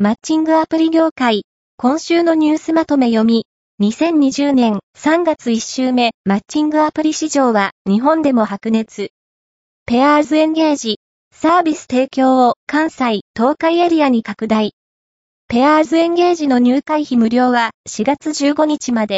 マッチングアプリ業界、今週のニュースまとめ読み、2020年3月1週目、マッチングアプリ市場は日本でも白熱。ペアーズエンゲージ、サービス提供を関西、東海エリアに拡大。ペアーズエンゲージの入会費無料は4月15日まで、